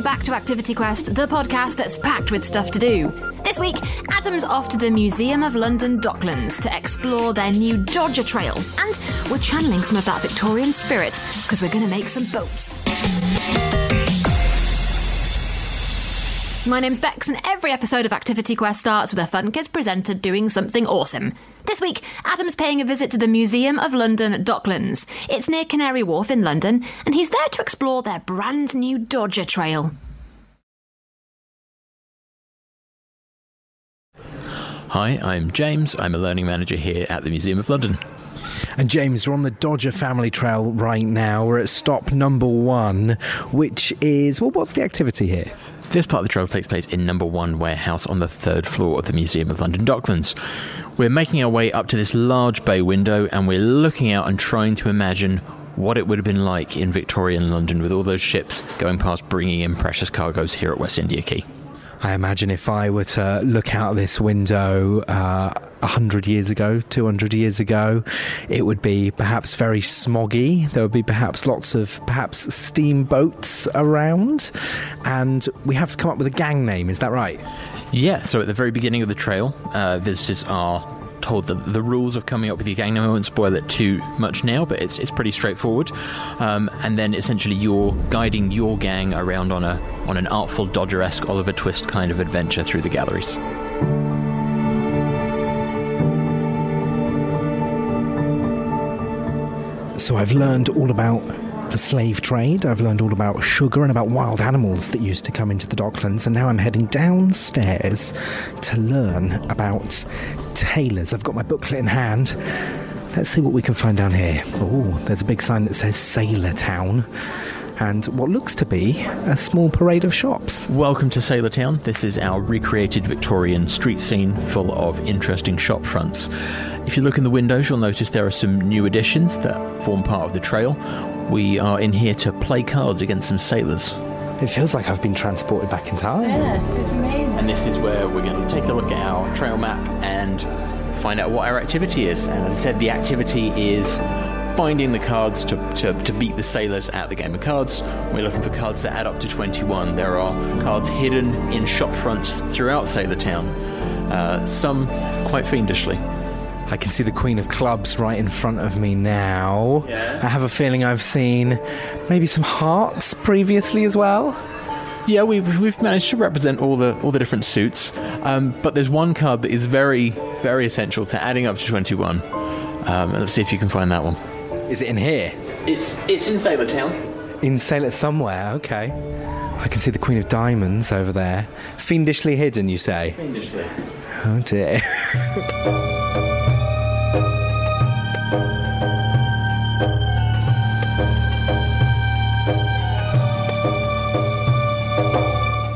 welcome back to Activity Quest, the podcast that's packed with stuff to do. This week, Adam's off to the Museum of London Docklands to explore their new Dodger Trail, and we're channeling some of that Victorian spirit because we're going to make some boats. My name's Bex, and every episode of Activity Quest starts with a fun kids presenter doing something awesome. This week, Adam's paying a visit to the Museum of London Docklands. It's near Canary Wharf in London, and he's there to explore their brand new Dodger Trail. Hi, I'm James. I'm a learning manager here at the Museum of London. And James, we're on the Dodger Family Trail right now. We're at stop number one, which is, well, what's the activity here? This part of the trail takes place in number one warehouse on the third floor of the Museum of London Docklands. We're making our way up to this large bay window and we're looking out and trying to imagine what it would have been like in Victorian London with all those ships going past bringing in precious cargoes here at West India Quay. I imagine if I were to look out this window uh, 100 years ago, 200 years ago, it would be perhaps very smoggy. There would be perhaps lots of perhaps steamboats around. And we have to come up with a gang name, is that right? Yeah, so at the very beginning of the trail, uh, visitors are told the, the rules of coming up with your gang name. I won't spoil it too much now, but it's, it's pretty straightforward. Um, and then essentially you're guiding your gang around on a on an artful Dodger-esque Oliver Twist kind of adventure through the galleries. So I've learned all about the slave trade. I've learned all about sugar and about wild animals that used to come into the Docklands, and now I'm heading downstairs to learn about tailors. I've got my booklet in hand. Let's see what we can find down here. Oh, there's a big sign that says Sailor Town. And what looks to be a small parade of shops. Welcome to Sailor Town. This is our recreated Victorian street scene full of interesting shop fronts. If you look in the windows, you'll notice there are some new additions that form part of the trail. We are in here to play cards against some sailors. It feels like I've been transported back in time. Yeah, it's amazing. And this is where we're going to take a look at our trail map and find out what our activity is. And as I said, the activity is finding the cards to, to, to beat the sailors at the game of cards. We're looking for cards that add up to 21. There are cards hidden in shop fronts throughout Sailor Town, uh, some quite fiendishly. I can see the Queen of Clubs right in front of me now. Yeah. I have a feeling I've seen maybe some hearts previously as well. Yeah, we've, we've managed to represent all the all the different suits, um, but there's one card that is very very essential to adding up to 21. Um, let's see if you can find that one. Is it in here? It's it's in Sailor Town. In Sailor somewhere, okay. I can see the Queen of Diamonds over there. Fiendishly hidden, you say? Fiendishly. Oh dear.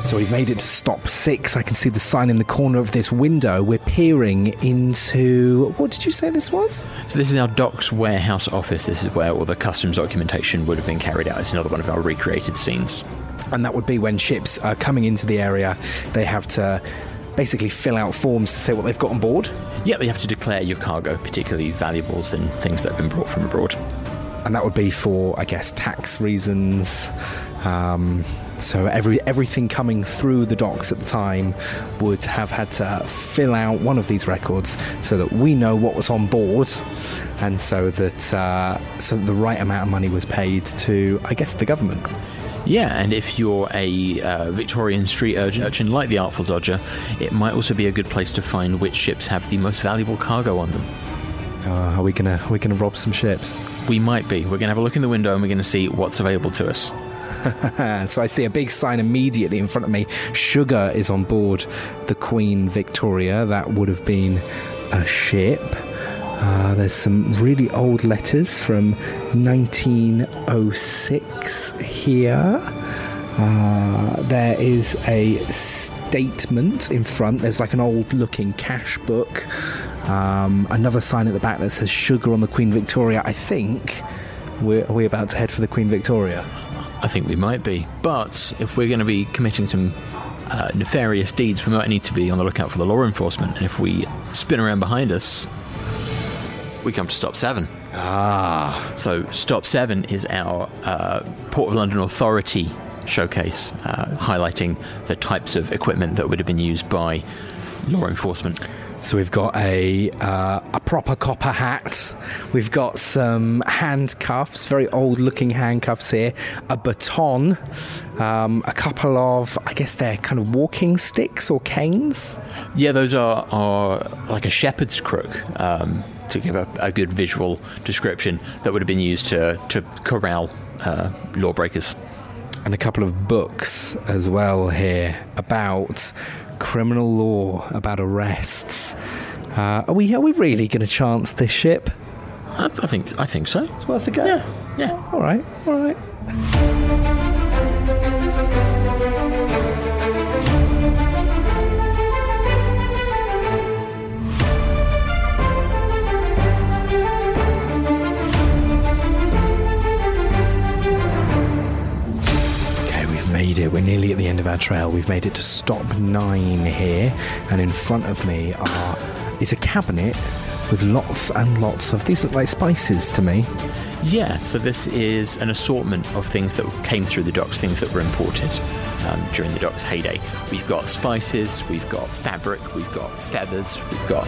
So we've made it to stop six. I can see the sign in the corner of this window. We're peering into. What did you say this was? So this is our docks warehouse office. This is where all the customs documentation would have been carried out. It's another one of our recreated scenes. And that would be when ships are coming into the area, they have to basically fill out forms to say what they've got on board. Yeah, you have to declare your cargo, particularly valuables and things that have been brought from abroad. And that would be for, I guess, tax reasons. Um, so every everything coming through the docks at the time would have had to fill out one of these records so that we know what was on board, and so that uh, so that the right amount of money was paid to, I guess, the government. Yeah, and if you're a uh, Victorian street urchin, urchin like the Artful Dodger, it might also be a good place to find which ships have the most valuable cargo on them. Uh, are we gonna are we gonna rob some ships? We might be. We're to have a look in the window and we're to see what's available to us. so I see a big sign immediately in front of me. Sugar is on board the Queen Victoria. That would have been a ship. Uh, there's some really old letters from 1906 here. Uh, there is a statement in front. There's like an old looking cash book. Um, another sign at the back that says sugar on the Queen Victoria. I think we're, are we about to head for the Queen Victoria? I think we might be. But if we're going to be committing some uh, nefarious deeds, we might need to be on the lookout for the law enforcement. And if we spin around behind us, we come to stop seven. Ah. So, stop seven is our uh, Port of London Authority showcase, uh, highlighting the types of equipment that would have been used by law enforcement. So we've got a uh, a proper copper hat. We've got some handcuffs, very old-looking handcuffs here. A baton, um, a couple of, I guess they're kind of walking sticks or canes. Yeah, those are, are like a shepherd's crook. Um, to give a, a, good visual description, that would have been used to, to corral uh, lawbreakers. And a couple of books as well here about criminal law, about arrests. Uh, are we are we really going to chance this ship? I, I, think I think so. It's worth a go. Yeah, yeah. All right, all right. It. We're nearly at the end of our trail. We've made it to stop nine here, and in front of me are is a cabinet with lots and lots of these look like spices to me. Yeah, so this is an assortment of things that came through the docks, things that were imported um, during the docks heyday. We've got spices, we've got fabric, we've got feathers, we've got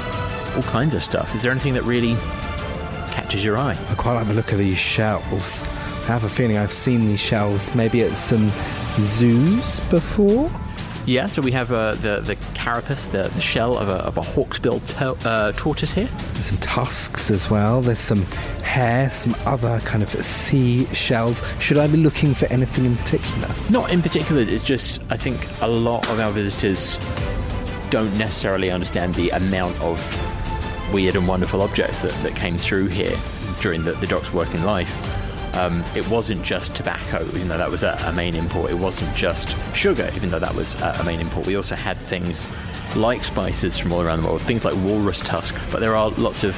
all kinds of stuff. Is there anything that really catches your eye? I quite like the look of these shells. I have a feeling I've seen these shells maybe at some zoos before. Yeah, so we have uh, the the carapace, the, the shell of a, of a hawksbill to- uh, tortoise here. There's some tusks as well. There's some hair, some other kind of sea shells. Should I be looking for anything in particular? Not in particular. It's just I think a lot of our visitors don't necessarily understand the amount of weird and wonderful objects that, that came through here during the, the doc's working life. Um, it wasn't just tobacco, even though that was a, a, main import. It wasn't just sugar, even though that was a, a main import. We also had things like spices from all around the world, things like walrus tusk. But there are lots of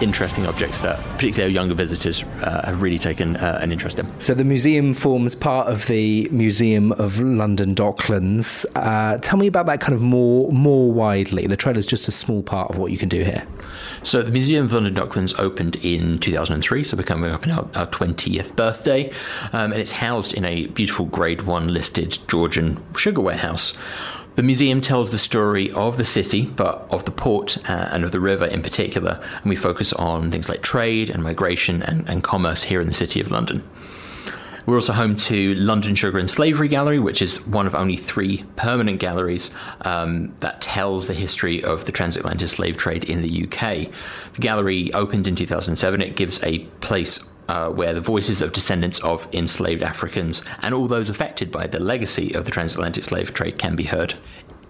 interesting objects that particularly our younger visitors uh, have really taken uh, an interest in. So the museum forms part of the Museum of London Docklands. Uh, tell me about that kind of more more widely. The trail is just a small part of what you can do here. So the Museum of London Docklands opened in 2003, so we're coming up on our, our 20th birthday, um, and it's housed in a beautiful Grade 1 listed Georgian sugar warehouse. The museum tells the story of the city, but of the port uh, and of the river in particular, and we focus on things like trade and migration and, and commerce here in the city of London. We're also home to London Sugar and Slavery Gallery, which is one of only three permanent galleries um, that tells the history of the transatlantic slave trade in the UK. The gallery opened in 2007. It gives a place uh, where the voices of descendants of enslaved Africans and all those affected by the legacy of the transatlantic slave trade can be heard.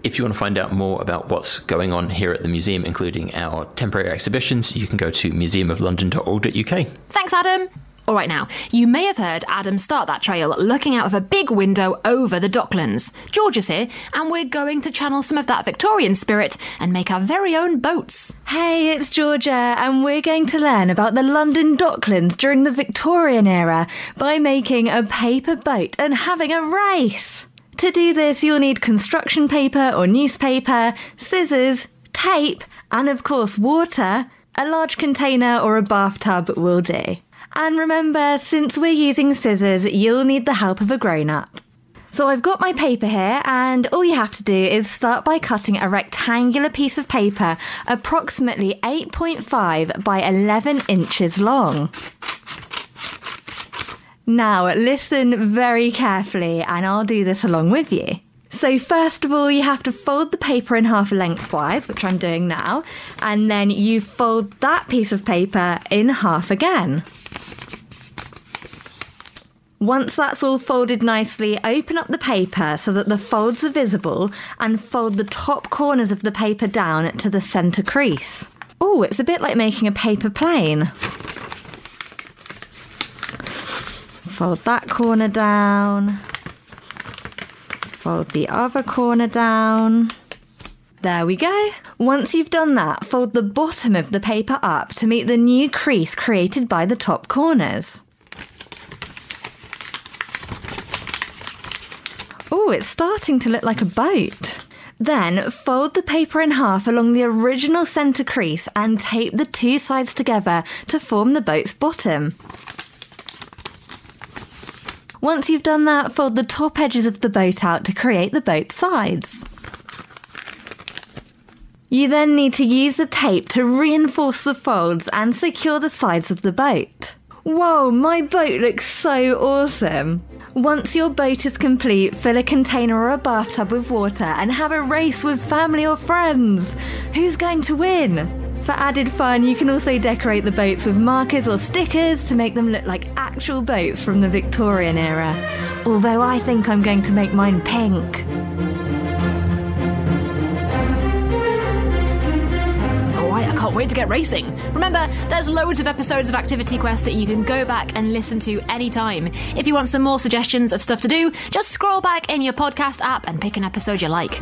If you want to find out more about what's going on here at the museum, including our temporary exhibitions, you can go to museumoflondon.org.uk. Thanks, Adam. All right, now, you may have heard Adam start that trail looking out of a big window over the Docklands. George is here, and we're going to channel some of that Victorian spirit and make our very own boats. Hey, it's Georgia, and we're going to learn about the London Docklands during the Victorian era by making a paper boat and having a race. To do this, you'll need construction paper or newspaper, scissors, tape, and of course, water. A large container or a bathtub will do. And remember, since we're using scissors, you'll need the help of a grown up. So I've got my paper here, and all you have to do is start by cutting a rectangular piece of paper approximately 8.5 by 11 inches long. Now, listen very carefully, and I'll do this along with you. So, first of all, you have to fold the paper in half lengthwise, which I'm doing now, and then you fold that piece of paper in half again. Once that's all folded nicely, open up the paper so that the folds are visible and fold the top corners of the paper down to the centre crease. Oh, it's a bit like making a paper plane. Fold that corner down. Fold the other corner down. There we go. Once you've done that, fold the bottom of the paper up to meet the new crease created by the top corners. Oh, it's starting to look like a boat. Then fold the paper in half along the original centre crease and tape the two sides together to form the boat's bottom. Once you've done that, fold the top edges of the boat out to create the boat sides. You then need to use the tape to reinforce the folds and secure the sides of the boat. Whoa, my boat looks so awesome! Once your boat is complete, fill a container or a bathtub with water and have a race with family or friends. Who's going to win? For added fun, you can also decorate the boats with markers or stickers to make them look like actual boats from the Victorian era. Although I think I'm going to make mine pink. Wait to get racing. Remember, there's loads of episodes of Activity Quest that you can go back and listen to anytime. If you want some more suggestions of stuff to do, just scroll back in your podcast app and pick an episode you like.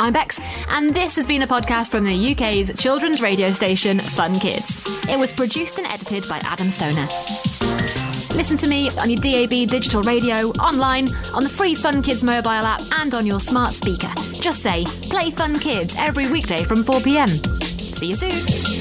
I'm Bex, and this has been a podcast from the UK's children's radio station, Fun Kids. It was produced and edited by Adam Stoner. Listen to me on your DAB digital radio, online, on the free Fun Kids mobile app, and on your smart speaker. Just say, play Fun Kids every weekday from 4pm. See you soon.